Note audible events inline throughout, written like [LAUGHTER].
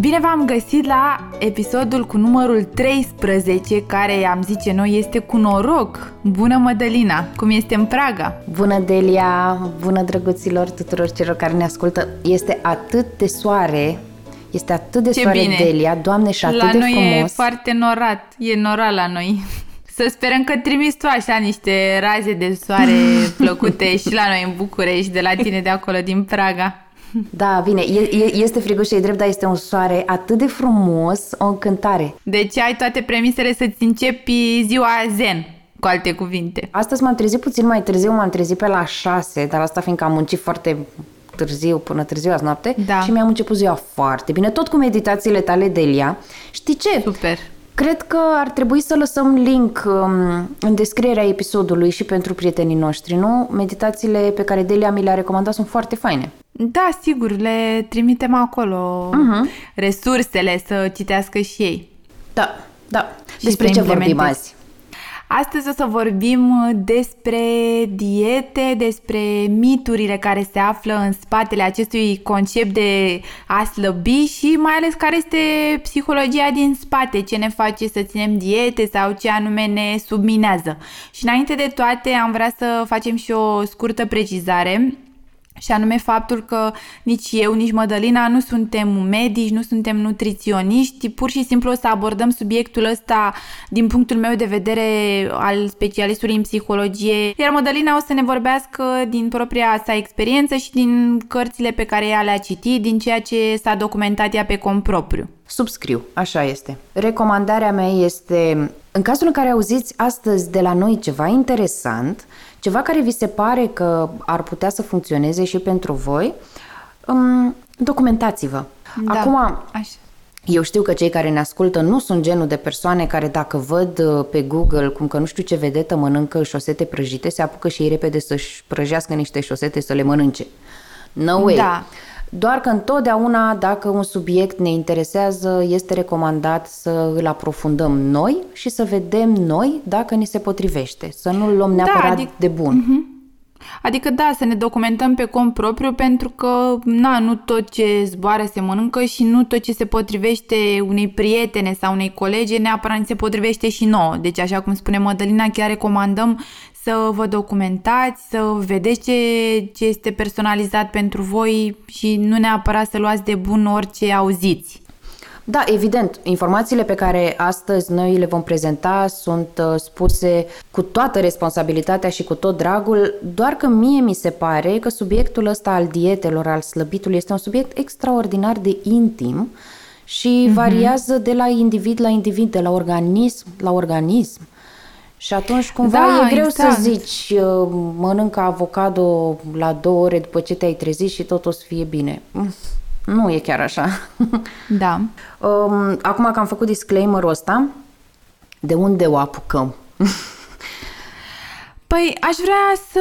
Bine v-am găsit la episodul cu numărul 13, care am zice noi este cu noroc. Bună Mădălina, cum este în Praga? Bună Delia, bună drăguților tuturor celor care ne ascultă. Este atât de soare, este atât de Ce soare bine. Delia, Doamne, și atât la de noi frumos. e foarte norat, e norat la noi. [LAUGHS] Să sperăm că trimis tu așa niște raze de soare [LAUGHS] plăcute și la noi în București, de la tine de acolo din Praga. Da, bine, e, e, este friguș, e drept, dar este un soare atât de frumos, o încântare. Deci ai toate premisele să-ți începi ziua zen, cu alte cuvinte. Astăzi m-am trezit puțin mai târziu, m-am trezit pe la 6, dar asta fiindcă am muncit foarte târziu, până târziu azi noapte Da. și mi-am început ziua foarte bine, tot cu meditațiile tale, Delia. Știi ce? Super. Cred că ar trebui să lăsăm link um, în descrierea episodului și pentru prietenii noștri, nu? Meditațiile pe care Delia mi le-a recomandat sunt foarte faine. Da, sigur, le trimitem acolo uh-huh. resursele să citească și ei. Da, da. Și Despre să ce vorbim implementezi. azi? Astăzi o să vorbim despre diete, despre miturile care se află în spatele acestui concept de a slăbi și mai ales care este psihologia din spate, ce ne face să ținem diete sau ce anume ne subminează. Și înainte de toate am vrea să facem și o scurtă precizare și anume faptul că nici eu, nici Mădălina nu suntem medici, nu suntem nutriționiști, pur și simplu o să abordăm subiectul ăsta din punctul meu de vedere al specialistului în psihologie, iar Mădălina o să ne vorbească din propria sa experiență și din cărțile pe care ea le-a citit, din ceea ce s-a documentat ea pe cont propriu. Subscriu, așa este. Recomandarea mea este, în cazul în care auziți astăzi de la noi ceva interesant, ceva care vi se pare că ar putea să funcționeze și pentru voi, um, documentați-vă. Acum, Așa. Eu știu că cei care ne ascultă nu sunt genul de persoane care dacă văd uh, pe Google cum că nu știu ce vedetă mănâncă șosete prăjite, se apucă și ei repede să-și prăjească niște șosete să le mănânce. No way. Da. Doar că întotdeauna, dacă un subiect ne interesează, este recomandat să îl aprofundăm noi și să vedem noi dacă ni se potrivește. Să nu-l luăm neapărat adic- de bun. Adică da, să ne documentăm pe cont propriu pentru că na, nu tot ce zboară se mănâncă și nu tot ce se potrivește unei prietene sau unei colege neapărat ni se potrivește și nouă. Deci așa cum spune Mădălina, chiar recomandăm să vă documentați, să vedeți ce, ce este personalizat pentru voi și nu neapărat să luați de bun orice auziți. Da, evident, informațiile pe care astăzi noi le vom prezenta sunt uh, spuse cu toată responsabilitatea și cu tot dragul, doar că mie mi se pare că subiectul ăsta al dietelor, al slăbitului, este un subiect extraordinar de intim și Mhm. variază de la individ la individ, de la organism la organism. Și atunci cumva Da, e greu exact. să zici uh, mănâncă avocado la două ore după ce te-ai trezit și tot o să fie bine. Mm, [LAUGHS] Nu e chiar așa. Da. [LAUGHS] Um, acum că am făcut disclaimer-ul ăsta, de unde o apucăm? [LAUGHS] Păi, aș vrea să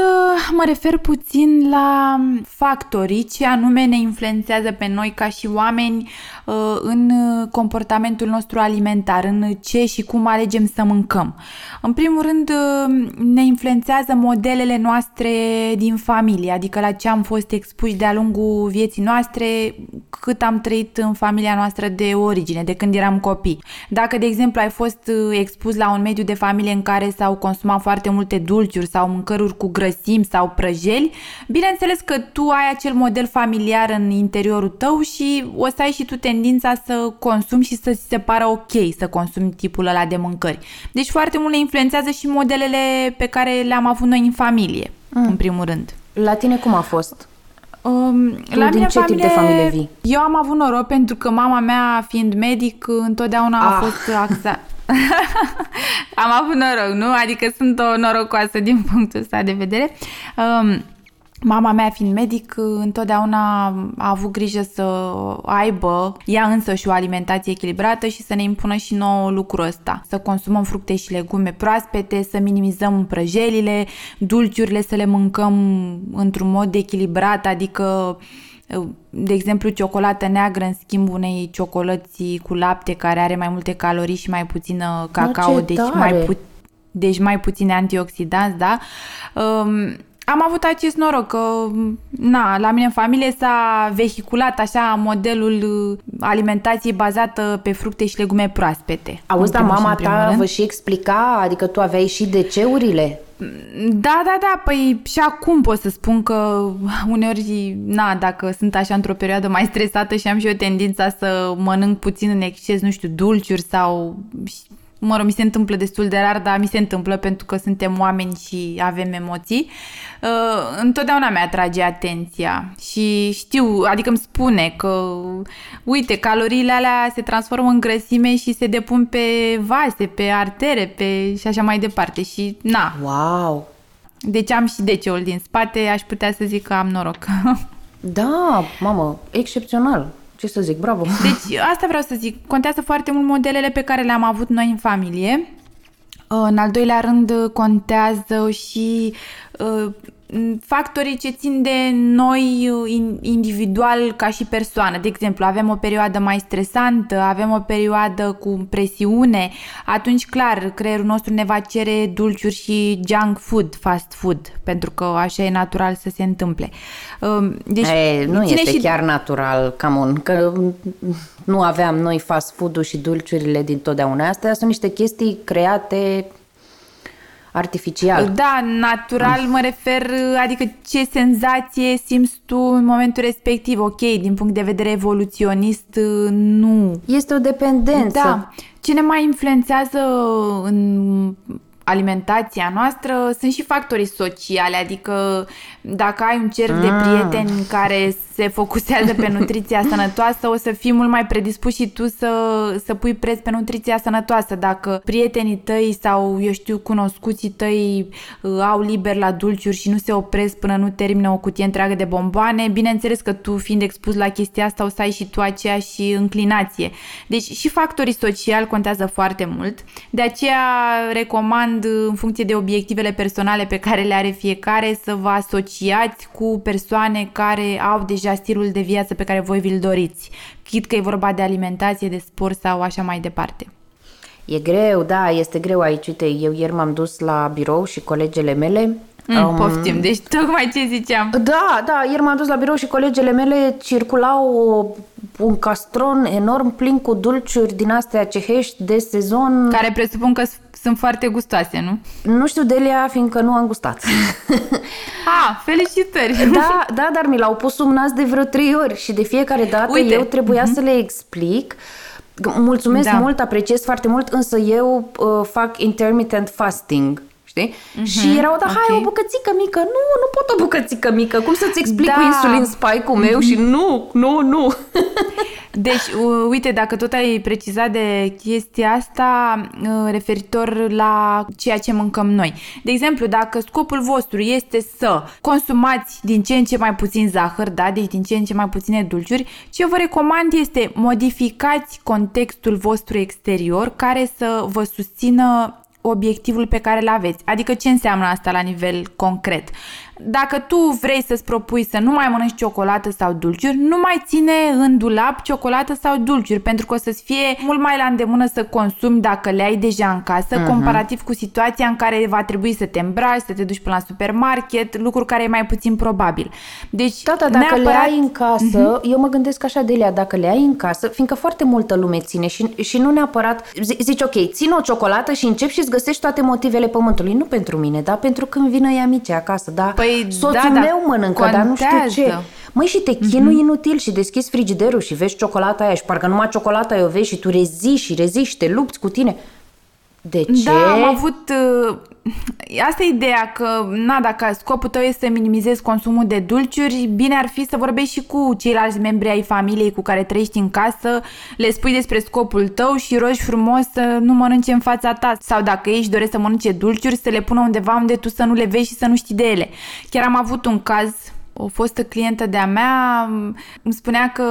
mă refer puțin la factorii ce anume ne influențează pe noi ca și oameni uh, în comportamentul nostru alimentar, în ce și cum alegem să mâncăm. În primul rând, uh, ne influențează modelele noastre din familie, adică la ce am fost expuși de-a lungul vieții noastre, cât am trăit în familia noastră de origine, de când eram copii. Dacă, de exemplu, ai fost uh, expus la un mediu de familie în care s-au consumat foarte multe dulciuri sau mâncăruri cu grăsimi sau prăjeli, bineînțeles că tu ai acel model familiar în interiorul tău și o să ai și tu tendința să consumi și să ți se pară ok să consumi tipul ăla de mâncări. Deci foarte mult ne influențează și modelele pe care le-am avut noi în familie, mm. în primul rând. La tine cum a fost? Um, Tu din ce tip de familie vii? Eu am avut noroc pentru că mama mea, fiind medic, întotdeauna a Ah. fost axa... [LAUGHS] [LAUGHS] am avut noroc, nu? Adică sunt o norocoasă din [LAUGHS] punctul ăsta de vedere. Um, Mama mea, fiind medic, întotdeauna a avut grijă să aibă ea însă și o alimentație echilibrată și să ne impună și nouă lucrul ăsta. Să consumăm fructe și legume proaspete, să minimizăm prăjelile, dulciurile să le mâncăm într-un mod echilibrat, adică de exemplu, ciocolată neagră în schimb unei ciocolăți cu lapte care are mai multe calorii și mai puțină cacao, deci mai, pu- deci mai puține antioxidanți, da? Um, am avut acest noroc că, na, la mine în familie s-a vehiculat așa modelul alimentației bazată pe fructe și legume proaspete. Auzi, dar mama ta rând. vă și explica? Adică tu aveai și DC-urile? Da, da, da, păi și acum pot să spun că [LAUGHS] uneori, na, dacă sunt așa într-o perioadă mai stresată și am și o tendința să mănânc puțin în exces, nu știu, dulciuri sau mă rog, mi se întâmplă destul de rar, dar mi se întâmplă pentru că suntem oameni și avem emoții, uh, întotdeauna mi-atrage atenția și știu, adică îmi spune că, uite, caloriile alea se transformă în grăsime și se depun pe vase, pe artere, pe și așa mai departe și na. Wow! Deci am și DC-ul din spate, aș putea să zic că am noroc. [LAUGHS] Da, mamă, excepțional ce să zic, bravo! Deci asta vreau să zic, contează foarte mult modelele pe care le-am avut noi în familie. În al doilea rând contează și uh, factorii ce țin de noi uh, individual ca și persoană. De exemplu, avem o perioadă mai stresantă, avem o perioadă cu presiune, atunci clar, creierul nostru ne va cere dulciuri și junk food, fast food, pentru că așa e natural să se întâmple. Um, deci, e, nu este și... chiar natural, cam un, că nu aveam noi fast food-ul și dulciurile din totdeauna. Astea sunt niște chestii create artificial. Da, natural mă refer, adică ce senzație simți tu în momentul respectiv. Ok, din punct de vedere evoluționist, nu. Este o dependență. Da. Ce ne mai influențează în alimentația noastră sunt și factorii sociale, adică dacă ai un cerc mm. de ah. prieteni care se focusează pe nutriția sănătoasă, o să fii mult mai predispus și tu să, să pui preț pe nutriția sănătoasă. Dacă prietenii tăi sau, eu știu, cunoscuții tăi uh, au liber la dulciuri și nu se opresc până nu termină o cutie întreagă de bomboane, bineînțeles că tu, fiind expus la chestia asta, o să ai și tu aceeași înclinație. Deci și factorii sociali contează foarte mult. De aceea recomand, în funcție de obiectivele personale pe care le are fiecare, să vă asociați cu persoane care au deja deja stilul de viață pe care voi vi-l doriți, chit că e vorba de alimentație, de sport sau așa mai departe. E greu, da, este greu aici. Uite, eu ieri m-am dus la birou și colegele mele Mm, um, poftim, deci tocmai ce ziceam. Da, da, ieri m-am dus la birou și colegele mele circulau un castron enorm plin cu dulciuri din astea cehești de sezon. Care presupun că sunt foarte gustoase, nu? Nu știu, Delia, fiindcă nu am gustat. [LAUGHS] ah, felicitări! Da, da, dar mi l-au pus sub nas de vreo trei ori și de fiecare dată Uite. eu trebuia uh-huh. să le explic Mulțumesc da. mult, apreciez foarte mult, însă eu uh, fac intermittent fasting știi? Uh-huh. Și erau, da, okay. hai, o bucățică mică. Nu, nu pot o bucățică mică. Cum să-ți explic da. cu insulin spike-ul meu uh-huh. și nu, nu, nu. [LAUGHS] Deci, uite, dacă tot ai precizat de chestia asta ă, referitor la ceea ce mâncăm noi. De exemplu, dacă scopul vostru este să consumați din ce în ce mai puțin zahăr, da, deci din ce în ce mai puține dulciuri, ce vă recomand este modificați contextul vostru exterior care să vă susțină obiectivul pe care îl aveți. Adică ce înseamnă asta la nivel concret? Dacă tu vrei să-ți propui să nu mai mănânci ciocolată sau dulciuri, nu mai ține în dulap ciocolată sau dulciuri, pentru că o să-ți fie mult mai la îndemână să consumi dacă le ai deja în casă, uh-huh. comparativ cu situația în care va trebui să te îmbraci, să te duci până la supermarket, lucru care e mai puțin probabil. Deci, Tata, dacă neapărat... le ai în casă, uh-huh. eu mă gândesc așa, Delia, dacă le ai în casă, fiindcă foarte multă lume ține și, și nu neapărat, zici, ok, țin o ciocolată și începi și îți găsești toate motivele pământului. Nu pentru mine, dar pentru când vină ea mici acasă, da? Păi Păi, Soțul da, meu mănâncă, contează. dar nu știu ce. Măi, și te chinui uh-huh. inutil și deschizi frigiderul și vezi ciocolata aia și parcă numai ciocolata aia o vezi și tu reziști și reziști și te lupți cu tine. De ce? Da, am avut... Uh, asta e ideea că, na, dacă scopul tău este să minimizezi consumul de dulciuri, bine ar fi să vorbești și cu ceilalți membri ai familiei cu care trăiești în casă, le spui despre scopul tău și rogi frumos să nu mănânce în fața ta. Sau dacă ești doresc să mănânce dulciuri, să le pună undeva unde tu să nu le vezi și să nu știi de ele. Chiar am avut un caz o fostă clientă de-a mea îmi spunea că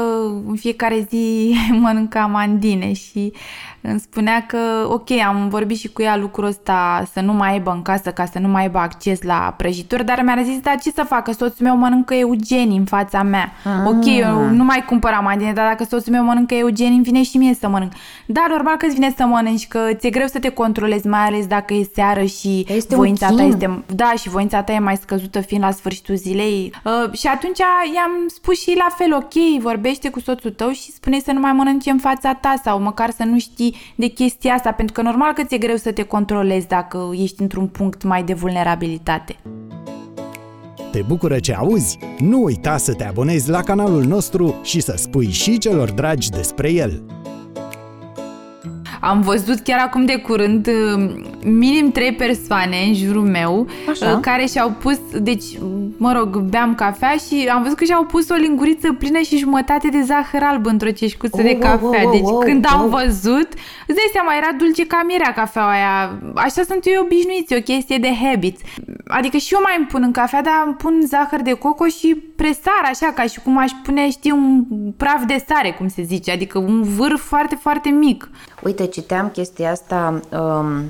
în fiecare zi [LAUGHS] mănâncă amandine și îmi spunea că, ok, am vorbit și cu ea lucrul ăsta să nu mai aibă în casă ca să nu mai aibă acces la prăjituri, dar mi-a zis, dar ce să facă? Soțul meu mănâncă eugenii în fața mea. Ah. Ok, eu nu mai cumpăr amandine, dar dacă soțul meu mănâncă eugenii, îmi vine și mie să mănânc. Da, normal că îți vine să mănânci, că ți-e greu să te controlezi, mai ales dacă e seară și este voința ta este... Da, și voința ta e mai scăzută fiind la sfârșitul zilei. Uh, și atunci i-am spus și la fel, ok, vorbește cu soțul tău și spune să nu mai mănânce în fața ta sau măcar să nu știi de chestia asta, pentru că normal că ți-e greu să te controlezi dacă ești într-un punct mai de vulnerabilitate. Te bucură ce auzi? Nu uita să te abonezi la canalul nostru și să spui și celor dragi despre el. Am văzut chiar acum de curând uh, minim trei persoane în jurul meu Așa. Uh, care și-au pus, deci, mă rog, beam cafea și am văzut că și-au pus o linguriță plină și jumătate de zahăr alb într-o ceșcuță oh, de cafea. Oh, oh, deci oh, când oh. am văzut, îți dai seama, era dulce ca mirea cafeaua aia. Așa sunt eu obișnuiți, o chestie de habit. Adică și eu mai îmi pun în cafea, dar îmi pun zahăr de coco și presar, așa, ca și cum aș pune, știi, un praf de sare, cum se zice, adică un vârf foarte, foarte mic. Uite, citeam chestia asta, um,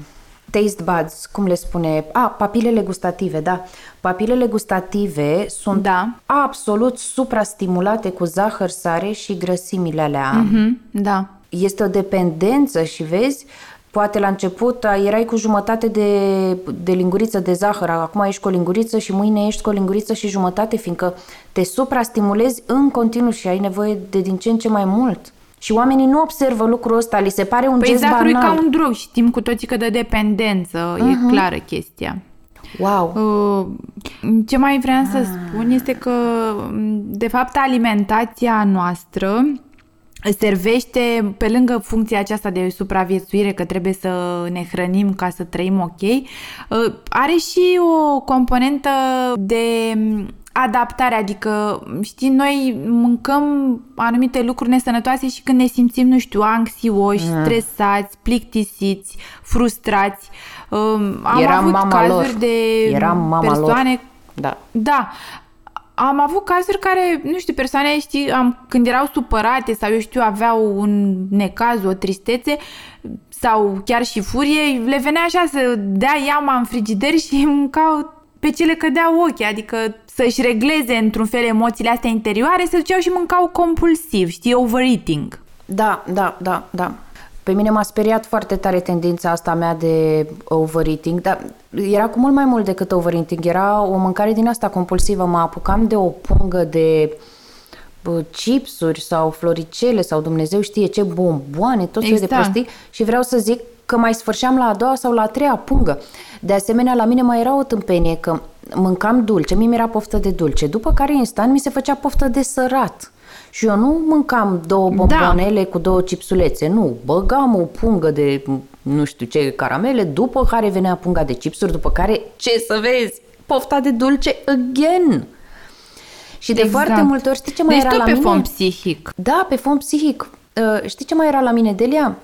taste buds, cum le spune? A, papilele gustative, da. Papilele gustative sunt da. absolut suprastimulate cu zahăr, sare și grăsimile alea. Mm-hmm, da. Este o dependență și vezi, poate la început erai cu jumătate de, de linguriță de zahăr, acum ești cu o linguriță și mâine ești cu o linguriță și jumătate, fiindcă te suprastimulezi în continuu și ai nevoie de din ce în ce mai mult. Și oamenii nu observă lucrul ăsta, li se pare un păi gest banal. Păi ca un drog, știm cu toții că de dependență, uh-huh. e mhm. clară chestia. Wow! Uh, ce mai vreau ah. să spun este că, de fapt, alimentația noastră servește, pe lângă funcția aceasta de supraviețuire, că trebuie să ne hrănim ca să trăim ok, uh, are și o componentă de adaptare, adică, știi, noi mâncăm anumite lucruri nesănătoase și când ne simțim, nu știu, anxioși, mm. stresați, plictisiți, frustrați. Um, am Eram avut mama cazuri lor. de Eram mama persoane... Lor. Da. Da. Am avut cazuri care, nu știu, persoane, știi, am, când erau supărate sau, eu știu, aveau un necaz, o tristețe sau chiar și furie, le venea așa să dea iama în frigider și [LAUGHS] mâncau pe ce le cădeau ochii, adică să-și regleze într-un fel emoțiile astea interioare, se duceau și mâncau compulsiv, știi, overeating. Da, da, da, da. Pe mine m-a speriat foarte tare tendința asta mea de overeating, dar era cu mult mai mult decât overeating. Era o mâncare din asta compulsivă. Mă apucam de o pungă de chipsuri sau floricele sau Dumnezeu știe ce bomboane, tot exact. de prostii și vreau să zic că mai sfârșeam la a doua sau la a treia pungă. De asemenea, la mine mai era o tâmpenie că mâncam dulce, mie mi-era poftă de dulce, după care instant mi se făcea poftă de sărat. Și eu nu mâncam două da. bomboanele da. cu două chipsulețe, nu, băgam o pungă de nu știu ce caramele, după care venea punga de chipsuri, după care, ce să vezi, pofta de dulce again. Și de exact. foarte multe ori, știi ce mai deci era la pe mine? fond psihic. Da, pe fond psihic. Uh, știi ce mai era la mine, Delia?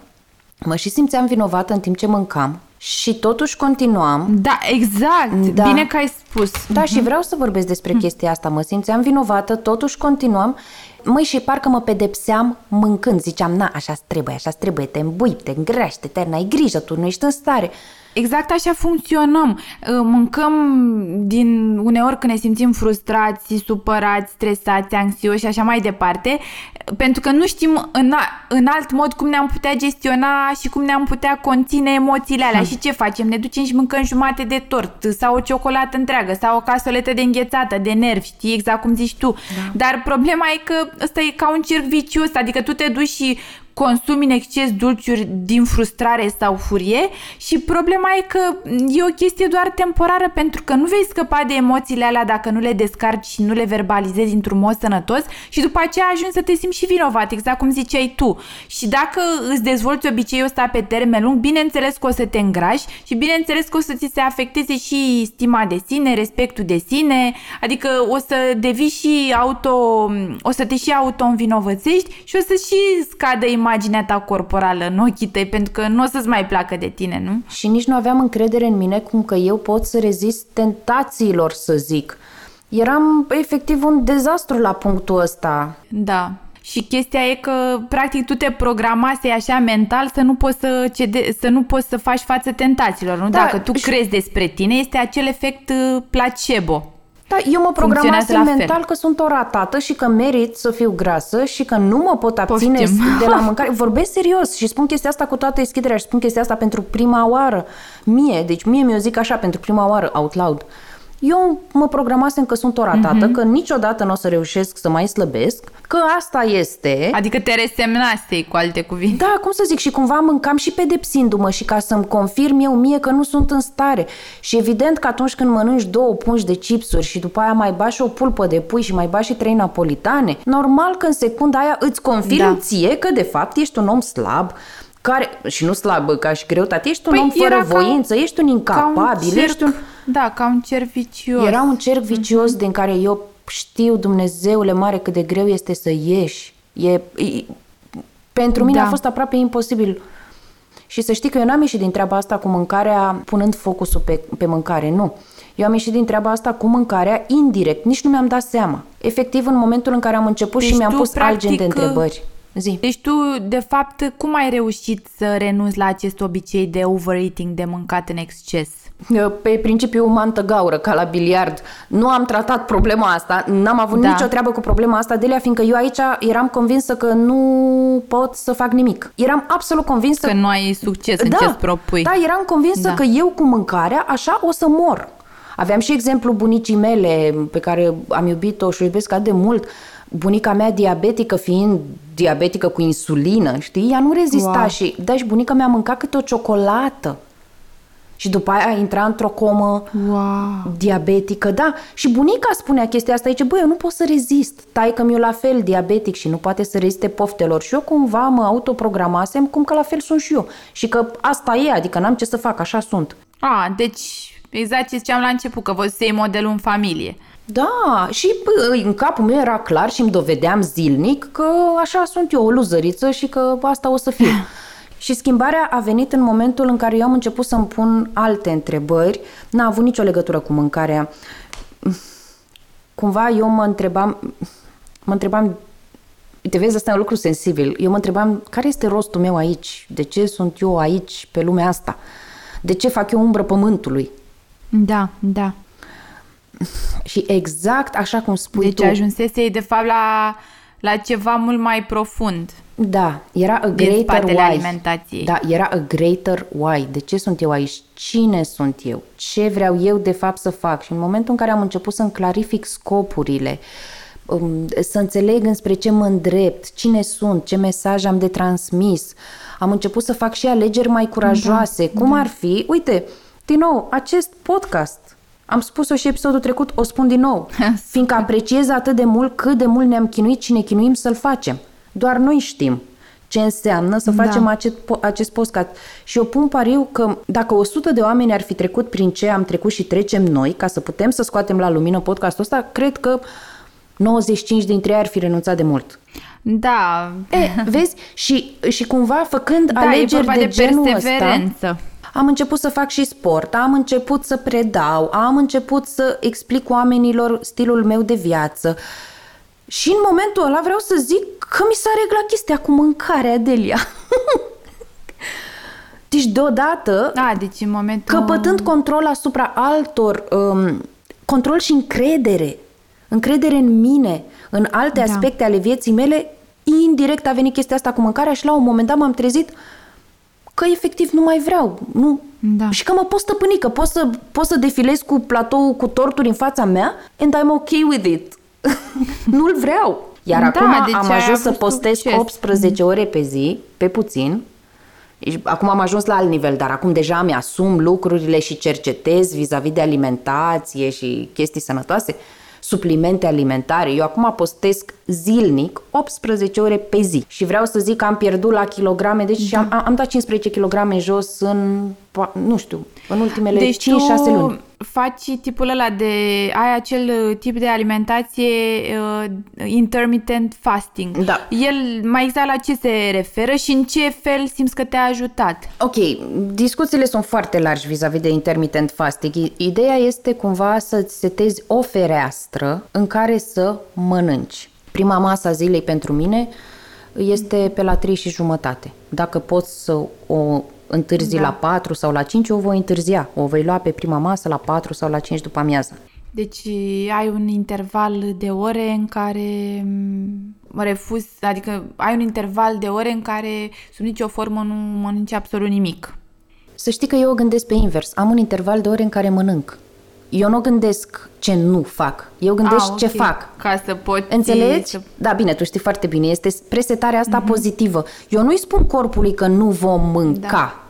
Mă și simțeam vinovată în timp ce mâncam și totuși continuam. Da, exact. Da. Bine că ai spus. Da, uh-huh. și vreau să vorbesc despre uh-huh. chestia asta. Mă simțeam vinovată, totuși continuam. Măi, și parcă mă pedepseam mâncând. Ziceam, na, așa trebuie, așa trebuie, te îmbui, te îngrește, te n-ai grijă, tu nu ești în stare. Exact așa funcționăm. Ă, mâncăm din uneori când ne simțim frustrați, supărați, stresați, anxioși și așa mai departe, pentru că nu știm în, în alt mod cum ne-am putea gestiona și cum ne-am putea conține emoțiile alea. Hmm. Și ce facem? Ne ducem și mâncăm jumate de tort sau o ciocolată întreagă sau o casoletă de înghețată, de nervi, știi? Exact cum zici tu. Da. Dar problema e că ăsta e ca un cerc vicios, adică tu te duci și consumi în exces dulciuri din frustrare sau furie și problema e că e o chestie doar temporară pentru că nu vei scăpa de emoțiile alea dacă nu le descarci și nu le verbalizezi într-un mod sănătos și după aceea ajungi să te simți și vinovat, exact cum ziceai tu. Și dacă îți dezvolți obiceiul ăsta pe termen lung, bineînțeles că o să te îngrași și bineînțeles că o să ți se afecteze și stima de sine, respectul de sine, adică o să devii și auto, o să te și auto-învinovățești și o să și scadă imaginea ta corporală în ochii tăi, pentru că nu o să-ți mai placă de tine, nu? Și nici nu aveam încredere în mine cum că eu pot să rezist tentațiilor, să zic. Eram efectiv un dezastru la punctul ăsta. Da. Și chestia e că, practic, tu te programase așa mental să nu poți să, cede, să, nu poți să faci față tentațiilor, nu? Da, Dacă tu și- crezi despre tine, este acel efect uh, placebo. Da, eu mă Funcționează programasem la fel. mental că sunt o ratată și că merit să fiu grasă și că nu mă pot abține Poftim. de la [LAUGHS] mâncare. Vorbesc serios și spun chestia asta cu toată deschiderea și spun chestia asta pentru prima oară. Mie, deci mie mi-o zic așa pentru prima oară, out loud. Eu mă programasem că sunt o ratată, că niciodată nu o să reușesc să mai slăbesc, că asta este... Adică te resemnase cu alte cuvinte. Da, cum să zic, și cumva mâncam și pedepsindu-mă și ca să-mi confirm eu mie că nu sunt în stare. Și evident că atunci când mănânci două pungi de chipsuri și după aia mai bași o pulpă de pui și mai bași și trei napolitane, normal că în secunda aia îți confirm Da. ție că de fapt ești un om slab, care, și nu slab ca și greutate, ești un Păi om fără era ca un- voință, ești un incapabil, cerc, ești un... Da, ca un cerc vicios. Era un cerc vicios din care eu știu, Dumnezeule mare, cât de greu este să ieși. E, e, pentru mine Da. a fost aproape imposibil. Și să știi că eu n-am ieșit din treaba asta cu mâncarea punând focusul pe, pe mâncare, nu. Eu am ieșit din treaba asta cu mâncarea indirect, nici nu mi-am dat seama. Efectiv, în momentul în care am început Deci și mi-am tu, pus alt gen de practic, întrebări. Zi. Deci tu, de fapt, cum ai reușit să renunți la acest obicei de overeating, de mâncat în exces? Pe principiu mantă gaură, ca la biliard. Nu am tratat problema asta, n-am avut Da. nicio treabă cu problema asta, Delia, fiindcă eu aici eram convinsă că nu pot să fac nimic. Eram absolut convinsă... Că nu ai succes în ce-ți propui. Da, eram convinsă Da. că eu cu mâncarea așa o să mor. Aveam și exemplu bunicii mele, pe care am iubit-o și o iubesc atât de mult. Bunica mea diabetică, fiind diabetică cu insulină, știi, ea nu rezista Wow. și, da, și bunica mea mânca câte o ciocolată. Și după aia intra într-o comă Wow. diabetică, da. Și bunica spunea chestia asta, zice, băi, eu nu pot să rezist. Taică mi la fel diabetic și nu poate să reziste poftelor. Și eu cumva mă autoprogramasem cum că la fel sunt și eu. Și că asta e, adică n-am ce să fac, așa sunt. A, deci exact ce ziceam la început, că voi să iei modelul în familie. Da, și bă, în capul meu era clar și îmi dovedeam zilnic că așa sunt eu, o luzăriță și că asta o să fiu. Și schimbarea a venit în momentul în care eu am început să-mi pun alte întrebări. N-a avut nicio legătură cu mâncarea. Cumva eu mă întrebam, mă întrebam, te vezi, asta e un lucru sensibil. Eu mă întrebam, care este rostul meu aici? De ce sunt eu aici, pe lumea asta? De ce fac eu umbră pământului? Da, da. Și exact așa cum spui Deci tu. ajunsese de fapt la, la ceva mult mai profund. Da, era a Din greater spatele why. alimentației. Da, era a greater why. De ce sunt eu aici? Cine sunt eu? Ce vreau eu de fapt să fac? Și în momentul în care am început să-mi clarific scopurile, um, să înțeleg înspre ce mă îndrept, cine sunt, ce mesaj am de transmis, am început să fac și alegeri mai curajoase. Da, Cum ar fi? Uite, din nou, acest podcast. Am spus-o și episodul trecut, o spun din nou. [LAUGHS] Fiindcă apreciez atât de mult cât de mult ne-am chinuit și ne chinuim să-l facem. Doar noi știm ce înseamnă să Da. facem acest, po- acest podcast. Și eu pun pariu că dacă 100 de oameni ar fi trecut prin ce am trecut și trecem noi, ca să putem să scoatem la lumină podcastul ăsta, cred că 95 dintre ei ar fi renunțat de mult. Da, E, vezi? Și, și cumva făcând da e alegeri vorba de, de, genul ăsta, perseverență. am început să fac și sport, am început să predau, am început să explic oamenilor stilul meu de viață. Și în momentul ăla vreau să zic că mi s-a reglat chestia cu mâncarea, Delia. [LAUGHS] deci deodată, Da, deci în momentul... căpătând control asupra altor, um, control și încredere, încredere în mine, în alte Da. aspecte ale vieții mele, indirect a venit chestia asta cu mâncarea și la un moment dat m-am trezit că efectiv nu mai vreau. Nu, Da. Și că mă pot stăpâni, că pot să, pot să defilez cu platou cu torturi în fața mea and I'm ok with it. [LAUGHS] Nu-l vreau. Iar Da, acum deci am ai ajuns să avut postez succes. 18 ore pe zi, pe puțin. Și Acum am ajuns la alt nivel, dar acum deja mi-asum lucrurile și cercetez vis-a-vis de alimentație și chestii sănătoase, suplimente alimentare. Eu acum postez zilnic 18 ore pe zi și vreau să zic că am pierdut la kilograme, deci Da. am, am dat 15 kg jos în nu știu, în ultimele Deci 5-6 tu luni. faci tipul ăla de, ai acel uh, tip de alimentație uh, intermittent fasting. Da. El mai exact la ce se referă și în ce fel simți că te-a ajutat? Ok, discuțiile sunt foarte largi vis-a-vis de intermittent fasting. I- Ideea este cumva să-ți setezi o fereastră în care să mănânci. Prima masă a zilei pentru mine este pe la 3 și jumătate. Dacă poți să o întârzi Da. la 4 sau la 5, o voi întârzia. O voi lua pe prima masă la 4 sau la 5 după amiază. Deci ai un interval de ore în care m, refuz, adică ai un interval de ore în care sub nicio formă nu mănânci absolut nimic. Să știi că eu o gândesc pe invers. Am un interval de ore în care mănânc. Eu nu gândesc ce nu fac. Eu gândesc Ah, ce ok. fac. Ca să poți... Înțelegi? Să... Da, bine, tu știi foarte bine. Este presetarea asta Mhm. pozitivă. Eu nu-i spun corpului că nu vom mânca. Da.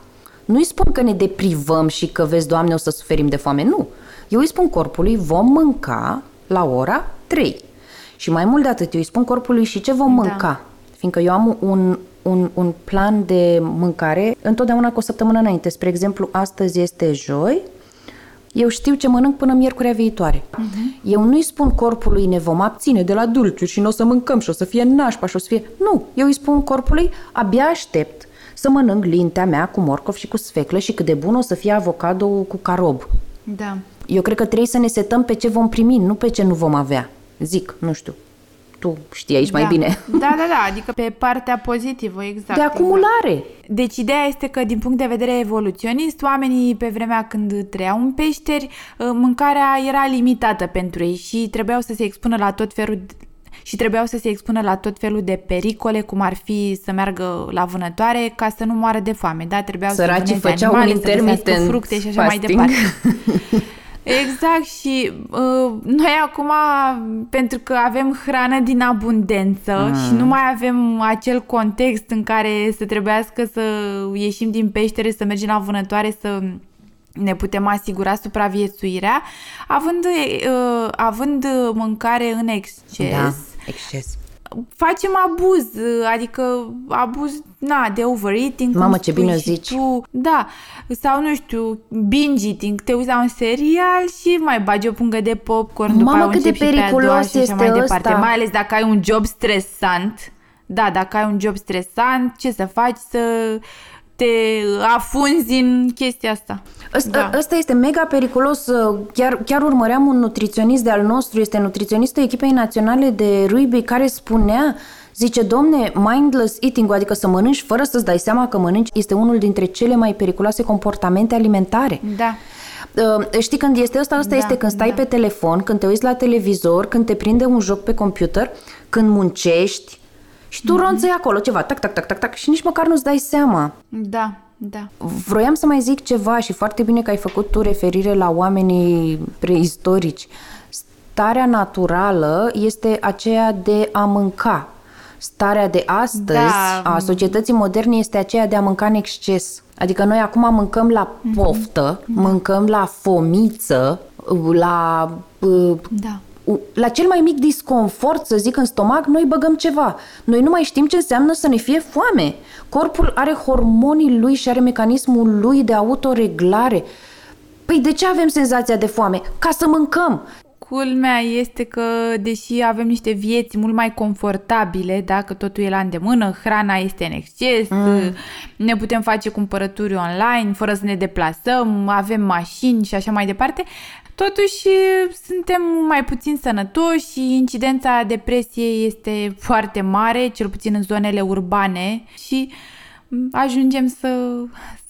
Nu-i spun că ne deprivăm și că, vezi, Doamne, o să suferim de foame. Nu. Eu îi spun corpului, vom mânca la ora 3. Și mai mult de atât, eu îi spun corpului și ce vom Da. mânca. Fiindcă eu am un, un, un plan de mâncare întotdeauna cu o săptămână înainte. Spre exemplu, astăzi este joi, eu știu ce mănânc până miercurea viitoare. Uh-huh. Eu nu-i spun corpului ne vom abține de la dulciuri și nu o să mâncăm și o să fie nașpa și o să fie... Nu, eu îi spun corpului abia aștept să mănânc lintea mea cu morcov și cu sfeclă și cât de bun o să fie avocado cu carob. Da. Eu cred că trebuie să ne setăm pe ce vom primi, nu pe ce nu vom avea. Zic, nu știu. Tu știi aici mai da. bine. [LAUGHS] Da, da, da, adică pe partea pozitivă, exact. De acumulare. Deci ideea este că din punct de vedere evoluționist, oamenii pe vremea când trăiau în peșteri, uh, mâncarea era limitată pentru ei și trebuiau să se expună la tot felul de- și trebuiau să se expună la tot felul de pericole, cum ar fi să meargă la vânătoare ca să nu moară de foame, da? Trebuiau Săracii să vâneze făceau un animale, să găsească intermittent fructe și așa mai fasting. departe. [LAUGHS] Exact și uh, noi acum, pentru că avem hrană din abundență Mm. și nu mai avem acel context în care să trebuiască să ieșim din peștere, să mergem la vânătoare, să ne putem asigura supraviețuirea, având, uh, având mâncare în exces, Da, exces. Facem abuz, adică abuz, na, de overeating. cum Mamă, ce spui bine o și zici. Tu, da, sau nu știu, binge eating, te uiți la un serial și mai bagi o pungă de popcorn, după Mamă, aia cât de începi și pe a doua periculos și așa este mai departe. ăsta. Mai ales dacă ai un job stresant, da, dacă ai un job stresant, ce să faci? Să te afunzi în chestia asta. Ăsta, da. ăsta este mega periculos. uh, Chiar, chiar urmăream un nutriționist de al nostru, este nutriționistul echipei naționale de rugby, care spunea, zice, domne, mindless eating adică să mănânci fără să-ți dai seama că mănânci, este unul dintre cele mai periculoase comportamente alimentare. Da. Uh, știi când este ăsta? Ăsta Da, este când stai da. pe telefon, când te uiți la televizor, când te prinde un joc pe computer, când muncești și tu Mhm. ronțăi acolo ceva, tac, tac, tac, tac, tac și nici măcar nu-ți dai seama. Da, da. Vroiam să mai zic ceva și foarte bine că ai făcut tu referire la oamenii preistorici. Starea naturală este aceea de a mânca. Starea de astăzi Da. a societății moderne este aceea de a mânca în exces. Adică noi acum mâncăm la poftă, mâncăm la fomiță, la uh, Da. La cel mai mic disconfort, să zic, în stomac, noi băgăm ceva. Noi nu mai știm ce înseamnă să ne fie foame. Corpul are hormonii lui și are mecanismul lui de autoreglare. Păi de ce avem senzația de foame? Ca să mâncăm. Culmea este că, deși avem niște vieți mult mai confortabile, dacă totul e la îndemână, hrana este în exces, mm. ne putem face cumpărături online fără să ne deplasăm, avem mașini și așa mai departe, totuși suntem mai puțin sănătoși și incidența depresiei este foarte mare, cel puțin în zonele urbane și ajungem să,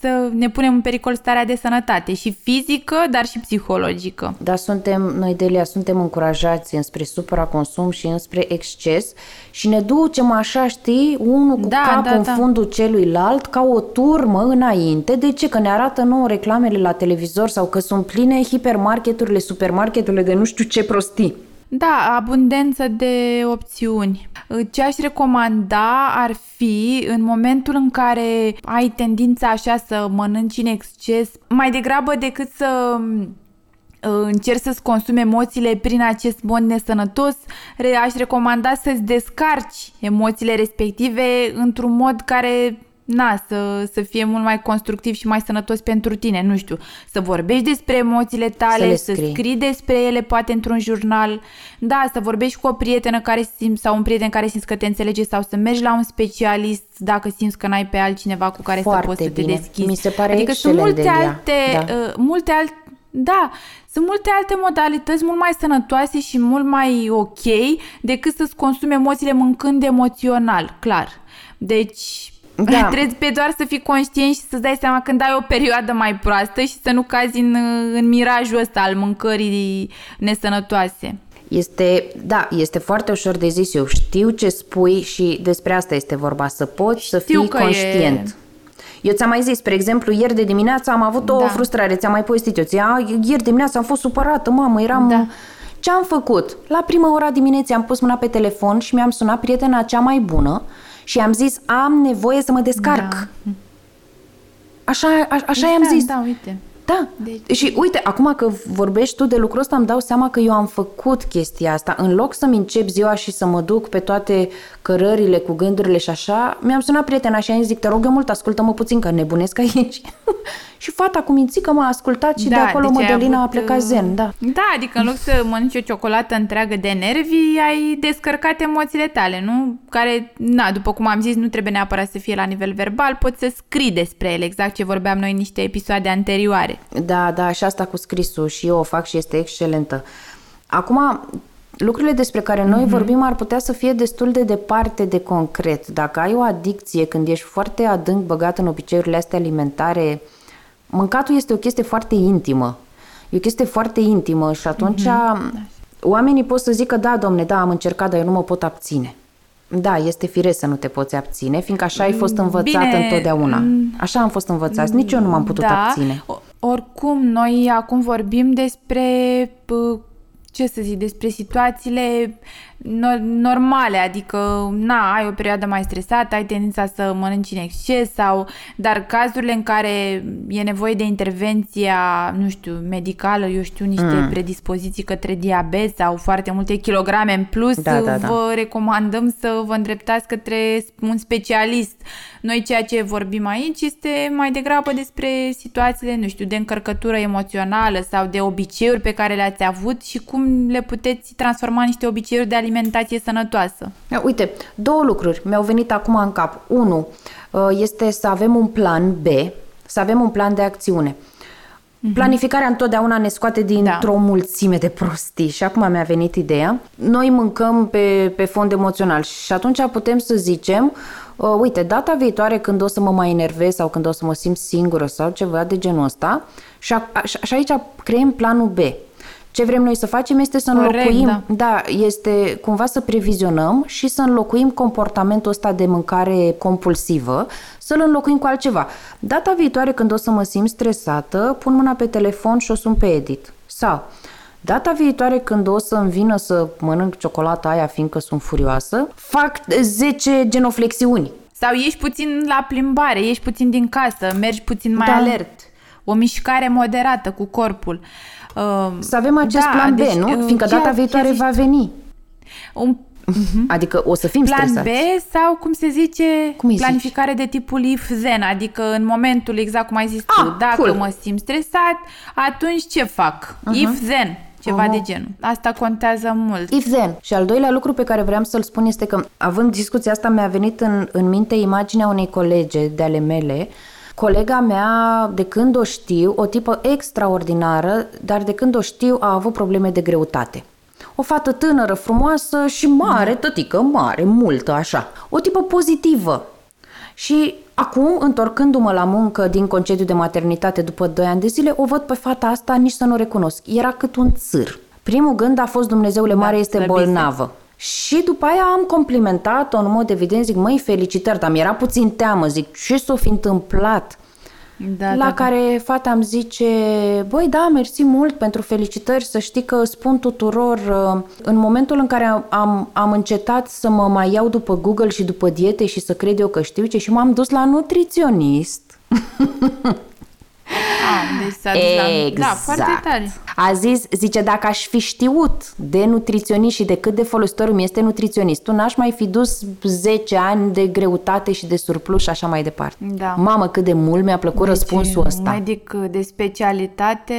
să ne punem în pericol starea de sănătate și fizică, dar și psihologică. Dar suntem, noi, Delia, suntem încurajați înspre supraconsum și înspre exces și ne ducem așa, știi, unul cu Da, capul da, în da. fundul celuilalt, ca o turmă înainte. De ce? Că ne arată nouă reclamele la televizor sau că sunt pline hipermarketurile, supermarketurile de nu știu ce prostii. Da, abundență de opțiuni. Ce aș recomanda ar fi în momentul în care ai tendința așa să mănânci în exces, mai degrabă decât să uh, încerci să-ți consumi emoțiile prin acest mod nesănătos, re- aș recomanda să-ți descarci emoțiile respective într-un mod care na, să, să fie mult mai constructiv și mai sănătos pentru tine, nu știu, să vorbești despre emoțiile tale, să, scrii. să scrii despre ele poate într-un jurnal, da, să vorbești cu o prietenă care simți sau un prieten care simți că te înțelege sau să mergi la un specialist dacă simți că n-ai pe altcineva cu care Foarte să poți bine. să te deschizi. Mi se pare adică sunt multe alte, da. uh, multe alte da, sunt multe alte modalități mult mai sănătoase și mult mai ok decât să-ți consumi emoțiile mâncând emoțional, clar. Deci, da. [LAUGHS] trebuie pe doar să fii conștient și să-ți dai seama când ai o perioadă mai proastă și să nu cazi în, în mirajul ăsta al mâncării nesănătoase. Este, da, este foarte ușor de zis. Eu știu ce spui și despre asta este vorba, să poți știu să fii conștient. E eu ți-am mai zis, spre exemplu, ieri de dimineață am avut o da. frustrare, ți-am mai povestit eu. Ți-a, ieri dimineața am fost supărată, mamă, eram... Da. Ce am făcut? La prima ora dimineții am pus mâna pe telefon și mi-am sunat prietena cea mai bună și am zis, am nevoie să mă descarc. Da. Așa, a, așa i-am zis. Da, uite. Da. Deci... Și uite, acum că vorbești tu de lucrul ăsta, îmi dau seama că eu am făcut chestia asta. În loc să-mi încep ziua și să mă duc pe toate cărările cu gândurile și așa, mi-am sunat prietena și am zis, te rog eu mult, ascultă-mă puțin, că nebunesc aici. [LAUGHS] și fata cu mințică m-a ascultat și da, de acolo deci Mădălina avut, a plecat zen, da. Da, adică în loc să mănânci o ciocolată întreagă de nervi, ai descărcat emoțiile tale, nu? Care, na, după cum am zis, nu trebuie neapărat să fie la nivel verbal, poți să scrii despre ele, exact ce vorbeam noi în niște episoade anterioare. Da, da, și asta cu scrisul și eu o fac și este excelentă. Acum, lucrurile despre care noi mm-hmm. vorbim ar putea să fie destul de departe de concret. Dacă ai o adicție, când ești foarte adânc băgat în obiceiurile astea alimentare, mâncatul este o chestie foarte intimă. E o chestie foarte intimă și atunci mm-hmm. oamenii pot să zică, da, domne, da, am încercat, dar eu nu mă pot abține. Da, este firesc să nu te poți abține, fiindcă așa ai fost învățat Bine, întotdeauna. Mm. Așa am fost învățat, nici eu nu m-am putut da, abține. Oricum, noi acum vorbim despre ce să zic, despre situațiile normale, adică, na, ai o perioadă mai stresată, ai tendința să mănânci în exces sau, dar cazurile în care e nevoie de intervenția, nu știu, medicală, eu știu, niște mm. predispoziții către diabet sau foarte multe kilograme în plus, da, da, da. vă recomandăm să vă îndreptați către un specialist. Noi ceea ce vorbim aici este mai degrabă despre situațiile, nu știu, de încărcătură emoțională sau de obiceiuri pe care le-ați avut și cum le puteți transforma în niște obiceiuri de alimentație sănătoasă. Uite, două lucruri mi-au venit acum în cap. Unu, uh, este să avem un plan B, să avem un plan de acțiune. Mhm. Planificarea întotdeauna ne scoate dintr-o da. mulțime de prostii și acum mi-a venit ideea. Noi mâncăm pe, pe fond emoțional și atunci putem să zicem uh, uite, data viitoare când o să mă mai enervez sau când o să mă simt singură sau ceva de genul ăsta și, a, și aici creăm planul B. Ce vrem noi să facem este să Corect, înlocuim, da. da, este cumva să previzionăm și să înlocuim comportamentul ăsta de mâncare compulsivă, să-l înlocuim cu altceva. Data viitoare când o să mă simt stresată, pun mâna pe telefon și o sun pe edit. Sau Data viitoare când o să-mi vină să mănânc ciocolata aia fiindcă sunt furioasă, fac 10 genoflexiuni. Sau ieși puțin la plimbare, ieși puțin din casă, mergi puțin mai da. alert. O mișcare moderată cu corpul. Uh, să avem acest da, plan B, deci, nu? Uh, Fiindcă data viitoare va veni. Un Uh-huh. Adică o să fim Plan stresați. B sau cum se zice cum planificare zici? de tipul if-then, adică în momentul exact cum ai zis ah, tu, dacă cool. mă simt stresat, atunci ce fac? Uh-huh. If-then ceva uh-huh. de genul. Asta contează mult. If then. Și al doilea lucru pe care vreau să-l spun este că, având discuția asta, mi-a venit în, în minte imaginea unei colege de ale mele Colega mea, de când o știu, o tipă extraordinară, dar de când o știu a avut probleme de greutate. O fată tânără, frumoasă și mare, da. tătică, mare, multă, așa. O tipă pozitivă. Și acum, întorcându-mă la muncă din concediu de maternitate după 2 ani de zile, o văd pe fata asta nici să nu o recunosc. Era cât un țâr. Primul gând a fost Dumnezeule da, mare este bolnavă. Și după aia am complimentat-o în mod evident, zic, măi, felicitări, dar mi-era puțin teamă, zic, ce s-o fi întâmplat? Da, la da, da. care da. fata îmi zice, băi, da, mersi mult pentru felicitări, să știi că spun tuturor, uh, în momentul în care am, am încetat să mă mai iau după Google și după diete și să cred eu că știu ce și m-am dus la nutriționist. [LAUGHS] Ah, deci s-a dus la... Exact. Da, foarte tare. A zis, zice, dacă aș fi știut de nutriționist și de cât de folositor îmi este nutriționistul, n-aș mai fi dus 10 ani de greutate și de surplus și așa mai departe. Da. Mamă, cât de mult mi-a plăcut răspunsul un ăsta. medic de specialitate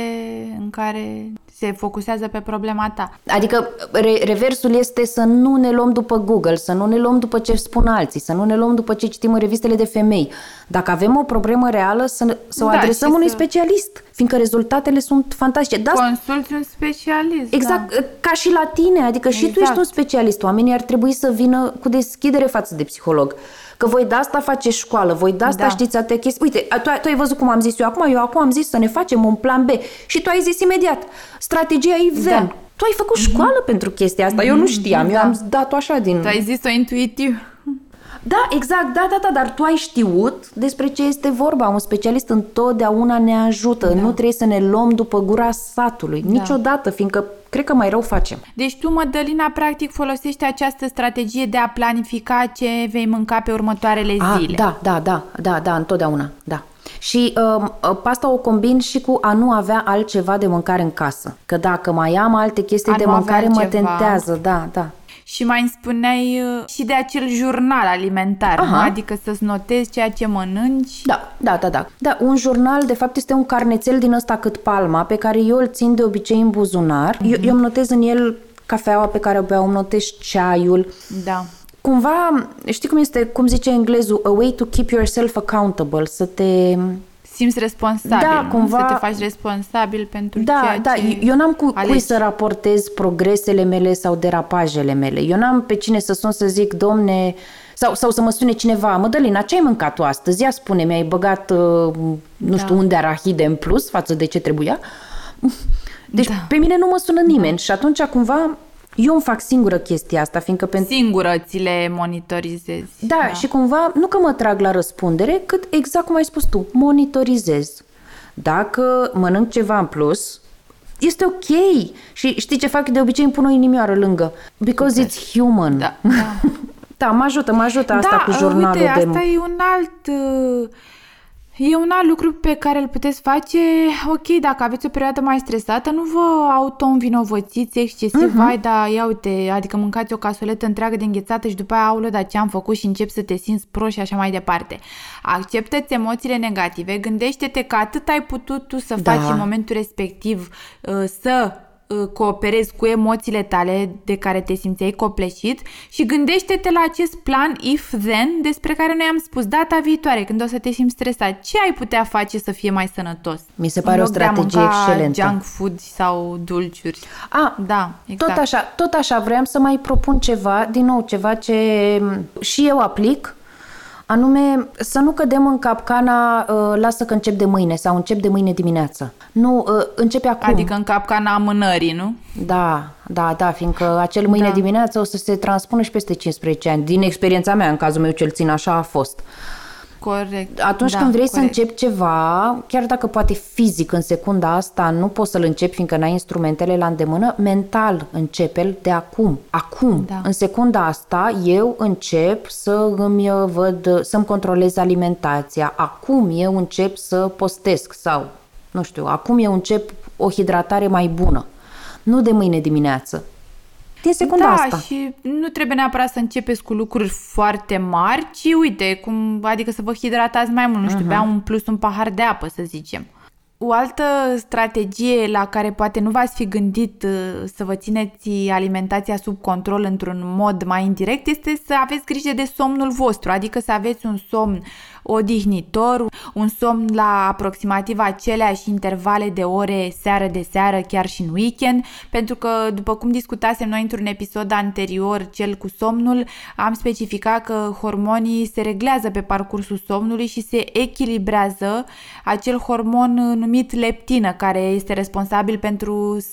în care se focusează pe problema ta. Adică re- reversul este să nu ne luăm după Google, să nu ne luăm după ce spun alții, să nu ne luăm după ce citim în revistele de femei. Dacă avem o problemă reală, să, să o Da, adresăm și unui să- specialist, fiindcă rezultatele sunt fantastice. Da, Consulți un specialist. Exact, Da. ca și la tine, adică și tu Exact. ești un specialist. Oamenii ar trebui să vină cu deschidere față de psiholog. Că voi de asta faceți școală, voi de asta Da. știți atâtea chestii. Uite, tu, ai- tu ai văzut cum am zis eu acum, eu acum am zis să ne facem un plan B și tu ai zis imediat, strategia IVM. Da. Tu ai făcut școală pentru chestia asta, eu nu știam, eu da. am dat-o așa din... Tu ai zis-o intuitiv. Da, exact, da, da, da, dar tu ai știut despre ce este vorba. Un specialist întotdeauna ne ajută. Nu trebuie să ne luăm după gura satului. Niciodată, fiindcă cred că mai rău facem. Deci tu, Mădălina, practic folosești această strategie de a planifica ce vei mânca pe următoarele Ah, zile. da, da, da, da, da, întotdeauna, da. Și um, uh, asta o combin și cu a nu avea altceva de mâncare în casă. Că dacă mai am alte chestii A de nu avea mâncare, mă altceva. tentează, da, da. Și mai îmi spuneai uh, și de acel jurnal alimentar, nu? Aha. adică să-ți notezi ceea ce mănânci. Da, da, da, da. Da, un jurnal, de fapt, este un carnețel din ăsta cât palma, pe care eu îl țin de obicei în buzunar. Eu, eu îmi notez în el cafeaua pe care o beau, îmi notez ceaiul. Da. Cumva, știi cum este, cum zice englezul, a way to keep yourself accountable, să te... Simți responsabil, Da, nu? cumva- Să te faci responsabil pentru Da, ceea da, ce eu n-am cu cui alegi. să raportez progresele mele sau derapajele mele. Eu n-am pe cine să sun să zic, domne, sau, sau să mă sune cineva, Mădălina, ce ai mâncat tu astăzi? Ia spune, mi-ai băgat, uh, nu știu, unde arahide în plus față de ce trebuia? [LAUGHS] Deci Da. pe mine nu mă sună nimeni și atunci cumva eu îmi fac singură chestia asta, fiindcă pentru... Singură ți le monitorizezi. Da, da, și cumva nu că mă trag la răspundere, cât exact cum ai spus tu, monitorizez. Dacă mănânc ceva în plus, este ok. Și știi ce fac? De obicei îmi pun o inimioară lângă. Because it's human. Da, [LAUGHS] da. Da, mă ajută, mă ajută asta da, cu jurnalul uite, de... asta e un alt... uh, E un alt lucru pe care îl puteți face, ok, dacă aveți o perioadă mai stresată, nu vă auto-învinovățiți excesiv, Mhm. uh-huh. vai, da, ia uite, adică mâncați o casoletă întreagă de înghețată și după aia, aulă, dar ce am făcut și încep să te simți prost și așa mai departe. Acceptă-ți emoțiile negative, gândește-te că atât ai putut tu să Da. faci în momentul respectiv uh, să uh, cooperezi cu emoțiile tale de care te simțeai copleșit și gândește-te la acest plan if-then despre care noi am spus data viitoare, când o să te simți stresat. Ce ai putea face să fie mai sănătos? Mi se În pare o loc de a strategie mânca excelentă. junk food sau dulciuri. A, Da, exact. Tot așa, tot așa vreau să mai propun ceva, din nou ceva ce m, și eu aplic, anume să nu cădem în capcana uh, lasă că încep de mâine sau încep de mâine dimineață. Nu, uh, începe acum. Adică în capcana amânării, nu? Da, da, da, fiindcă acel mâine Da. da. dimineață o să se transpună și peste 15 ani. Din experiența mea, în cazul meu cel țin, așa a fost. Corect. Atunci da, când vrei corect. să începi ceva, chiar dacă poate fizic în secunda asta nu poți să-l începi fiindcă n-ai instrumentele la îndemână, mental începe de acum. Acum, Da. în secunda asta, eu încep să îmi uh, văd, să-mi controlez alimentația. Acum eu încep să postesc sau, nu știu, acum eu încep o hidratare mai bună. Nu de mâine dimineață. Din secunda da, asta. și nu trebuie neapărat să începeți cu lucruri foarte mari, ci uite, cum, adică să vă hidratați mai mult, nu știu, Mhm. bea un plus un pahar de apă, să zicem. O altă strategie la care poate nu v-ați fi gândit uh, să vă țineți alimentația sub control într-un mod mai indirect este să aveți grijă de somnul vostru, adică să aveți un somn odihnitor, un somn la aproximativ aceleași intervale de ore seară de seară, chiar și în weekend, pentru că, după cum discutasem noi într-un episod anterior, cel cu somnul, am specificat că hormonii se reglează pe parcursul somnului și se echilibrează. Acel hormon uh, numit leptină, care este responsabil pentru uh,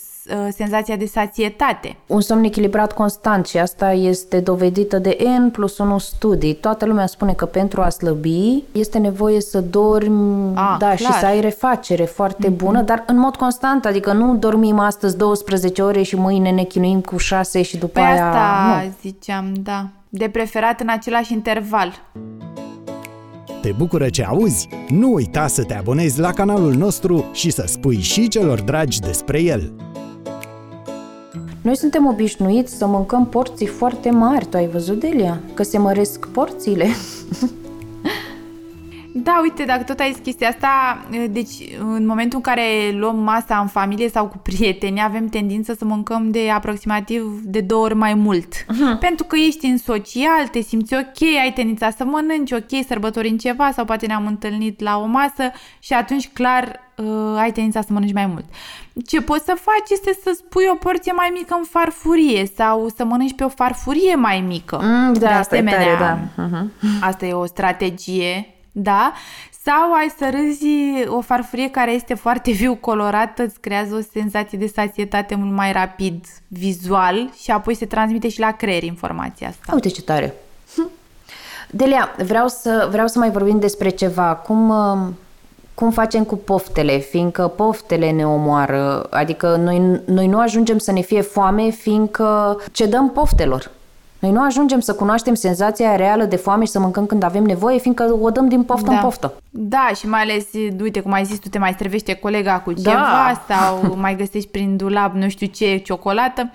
senzația de sațietate. Un somn echilibrat constant și asta este dovedită de N plus 1 studii. Toată lumea spune că pentru a slăbi este nevoie să dormi Ah, da, și clar. să ai refacere foarte bună, dar în mod constant, adică nu dormim astăzi 12 ore și mâine ne chinuim cu 6 și după Pe aia... asta Nu. ziceam, da. De preferat în același interval. Te bucură ce auzi? Nu uita să te abonezi la canalul nostru și să spui și celor dragi despre el. Noi suntem obișnuiți să mâncăm porții foarte mari, tu ai văzut, Delia? Că se măresc porțiile. [LAUGHS] Da, uite, dacă tot ai zis chestia asta, deci în momentul în care luăm masa în familie sau cu prieteni, avem tendință să mâncăm de aproximativ de două ori mai mult. Uh-huh. Pentru că ești în social, te simți ok, ai tendința să mănânci, ok, sărbătorim ceva sau poate ne-am întâlnit la o masă și atunci clar uh, ai tendința să mănânci mai mult. Ce poți să faci este să spui o porție mai mică în farfurie sau să mănânci pe o farfurie mai mică. Mm, da, de asemenea, asta e tare, da. Uh-huh. Asta e o strategie da? Sau ai să râzi o farfurie care este foarte viu colorată, îți creează o senzație de sațietate mult mai rapid vizual și apoi se transmite și la creier informația asta. Uite ce tare! Hm. Delia, vreau să, vreau să mai vorbim despre ceva. Cum, uh, cum facem cu poftele, fiindcă poftele ne omoară, adică noi, noi nu ajungem să ne fie foame, fiindcă cedăm poftelor. Noi nu ajungem să cunoaștem senzația reală de foame și să mâncăm când avem nevoie, fiindcă o dăm din poftă da. în poftă. Da, și mai ales, uite, cum ai zis, tu te mai străvește colega cu da. ceva sau [LAUGHS] mai găsești prin dulap nu știu ce, ciocolată.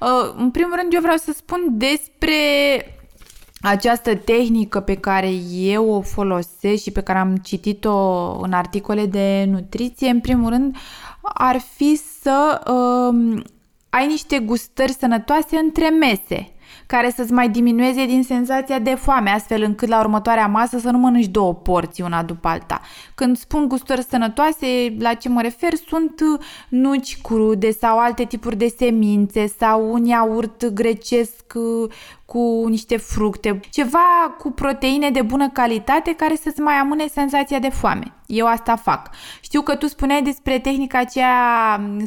Uh, în primul rând, eu vreau să spun despre această tehnică pe care eu o folosesc și pe care am citit-o în articole de nutriție, în primul rând, ar fi să uh, ai niște gustări sănătoase între mese care să-ți mai diminueze din senzația de foame, astfel încât la următoarea masă să nu mănânci două porții una după alta. Când spun gustări sănătoase, la ce mă refer, sunt nuci crude sau alte tipuri de semințe sau un iaurt grecesc cu niște fructe, ceva cu proteine de bună calitate care să-ți mai amâne senzația de foame. Eu asta fac. Știu că tu spuneai despre tehnica aceea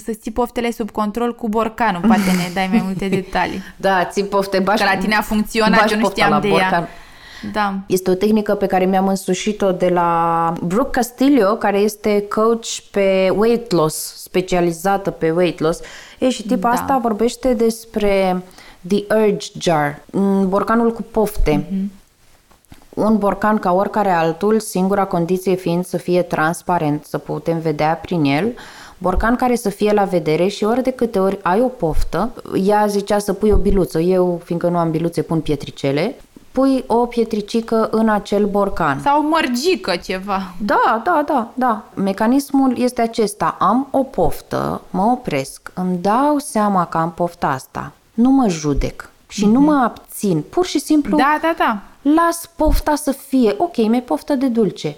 să ții poftele sub control cu borcanul. Poate ne dai mai multe [LAUGHS] detalii. da, ții pofte, bași, Că la tine a funcționat, eu nu știam de borcan. ea. Da. Este o tehnică pe care mi-am însușit-o de la Brooke Castillo, care este coach pe weight loss, specializată pe weight loss. E, și tipa da. asta vorbește despre The Urge Jar, borcanul cu pofte. Mm-hmm. Un borcan ca oricare altul, singura condiție fiind să fie transparent, să putem vedea prin el, borcan care să fie la vedere și ori de câte ori ai o poftă, ea zicea să pui o biluță, eu fiindcă nu am biluțe pun pietricele, pui o pietricică în acel borcan. Sau mărgică ceva. Da, da, da, da. Mecanismul este acesta. Am o poftă, mă opresc, îmi dau seama că am pofta asta nu mă judec și mm-hmm. nu mă abțin. Pur și simplu da, da, da. las pofta să fie. Ok, mi-e poftă de dulce.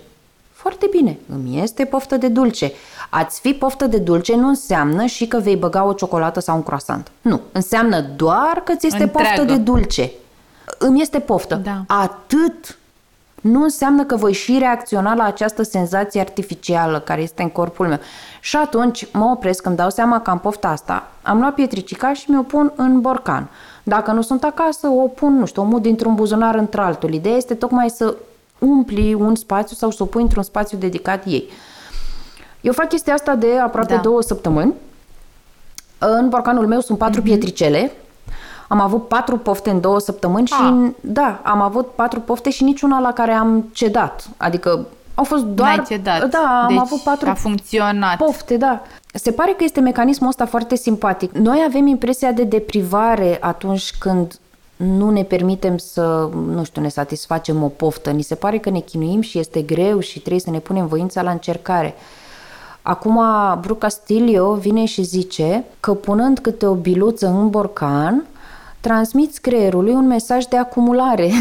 Foarte bine, îmi este poftă de dulce. Ați fi poftă de dulce nu înseamnă și că vei băga o ciocolată sau un croissant. Nu, înseamnă doar că ți este Întreagă. poftă de dulce. Îmi este poftă. Da. Atât nu înseamnă că voi și reacționa la această senzație artificială care este în corpul meu. Și atunci mă opresc, îmi dau seama că am pofta asta, am luat pietricica și mi-o pun în borcan. Dacă nu sunt acasă, o pun, nu știu, o mut dintr-un buzunar într-altul. Ideea este tocmai să umpli un spațiu sau să o pui într-un spațiu dedicat ei. Eu fac chestia asta de aproape da. două săptămâni. În borcanul meu sunt patru mm-hmm. pietricele am avut patru pofte în două săptămâni A. și ah. da, am avut patru pofte și niciuna la care am cedat. Adică au fost doar... N-ai cedat. Da, am deci avut patru a funcționat. pofte, da. Se pare că este mecanismul ăsta foarte simpatic. Noi avem impresia de deprivare atunci când nu ne permitem să, nu știu, ne satisfacem o poftă. Ni se pare că ne chinuim și este greu și trebuie să ne punem voința la încercare. Acum, Bruca Stilio vine și zice că punând câte o biluță în borcan, transmiți creierului un mesaj de acumulare.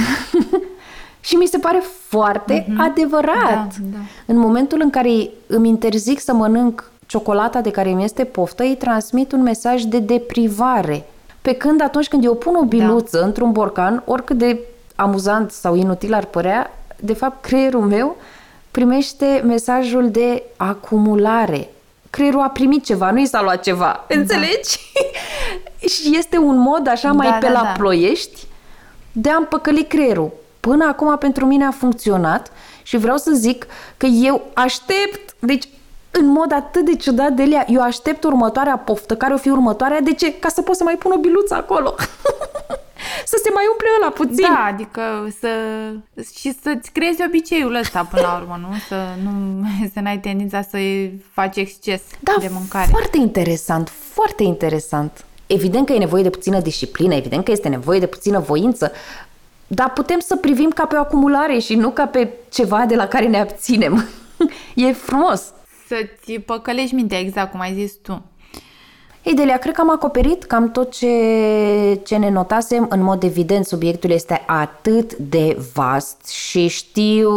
[LAUGHS] și mi se pare foarte mm-hmm. adevărat. Da, da. În momentul în care îmi interzic să mănânc ciocolata de care mi este poftă, îi transmit un mesaj de deprivare. Pe când atunci când eu pun o biluță da. într-un borcan, oricât de amuzant sau inutil ar părea, de fapt creierul meu primește mesajul de acumulare. Creierul a primit ceva, nu i s-a luat ceva. Da. Înțelegi? [LAUGHS] și este un mod așa da, mai da, pe la da. ploiești de a împăcăli creierul. Până acum pentru mine a funcționat și vreau să zic că eu aștept, deci în mod atât de ciudat, Delia, eu aștept următoarea poftă, care o fi următoarea, de ce? Ca să pot să mai pun o biluță acolo. [LAUGHS] să se mai umple ăla puțin. Da, adică să... și să-ți creezi obiceiul ăsta până la urmă, nu? Să nu să n-ai tendința să faci exces da, de mâncare. foarte interesant, foarte interesant. Evident că e nevoie de puțină disciplină, evident că este nevoie de puțină voință, dar putem să privim ca pe o acumulare și nu ca pe ceva de la care ne abținem. [LAUGHS] e frumos. Să-ți păcălești mintea, exact cum ai zis tu. Ei, Delia, cred că am acoperit cam tot ce, ce ne notasem. În mod evident, subiectul este atât de vast și știu...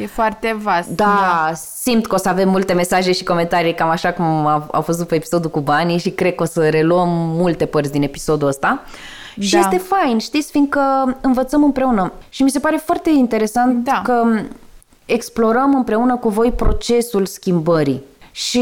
E foarte vast. Da, da, simt că o să avem multe mesaje și comentarii, cam așa cum a, a fost după episodul cu banii și cred că o să reluăm multe părți din episodul ăsta. Da. Și este fain, știți, fiindcă învățăm împreună. Și mi se pare foarte interesant da. că explorăm împreună cu voi procesul schimbării. Și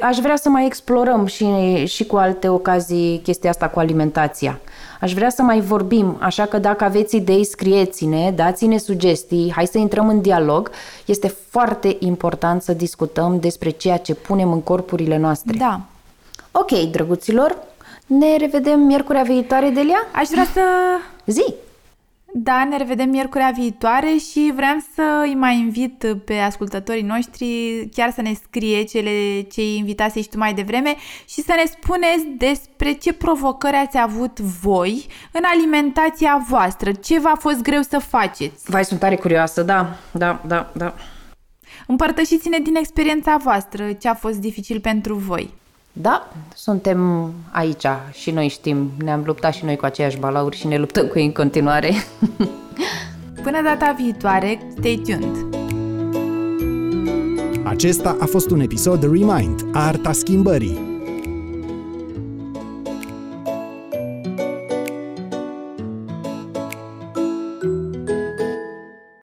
aș vrea să mai explorăm și, și cu alte ocazii chestia asta cu alimentația. Aș vrea să mai vorbim, așa că dacă aveți idei, scrieți-ne, dați-ne sugestii, hai să intrăm în dialog. Este foarte important să discutăm despre ceea ce punem în corpurile noastre. Da. Ok, drăguților, ne revedem miercurea viitoare, Delia? Aș vrea să... Zi! Da, ne revedem miercurea viitoare și vreau să îi mai invit pe ascultătorii noștri chiar să ne scrie cele ce invitase și tu mai devreme și să ne spuneți despre ce provocări ați avut voi în alimentația voastră, ce v-a fost greu să faceți. Vai, sunt tare curioasă, da, da, da, da. Împărtășiți-ne din experiența voastră ce a fost dificil pentru voi. Da, suntem aici și noi știm, ne-am luptat și noi cu aceiași balauri și ne luptăm cu ei în continuare. [LAUGHS] Până data viitoare, stay tuned! Acesta a fost un episod Remind, Arta Schimbării,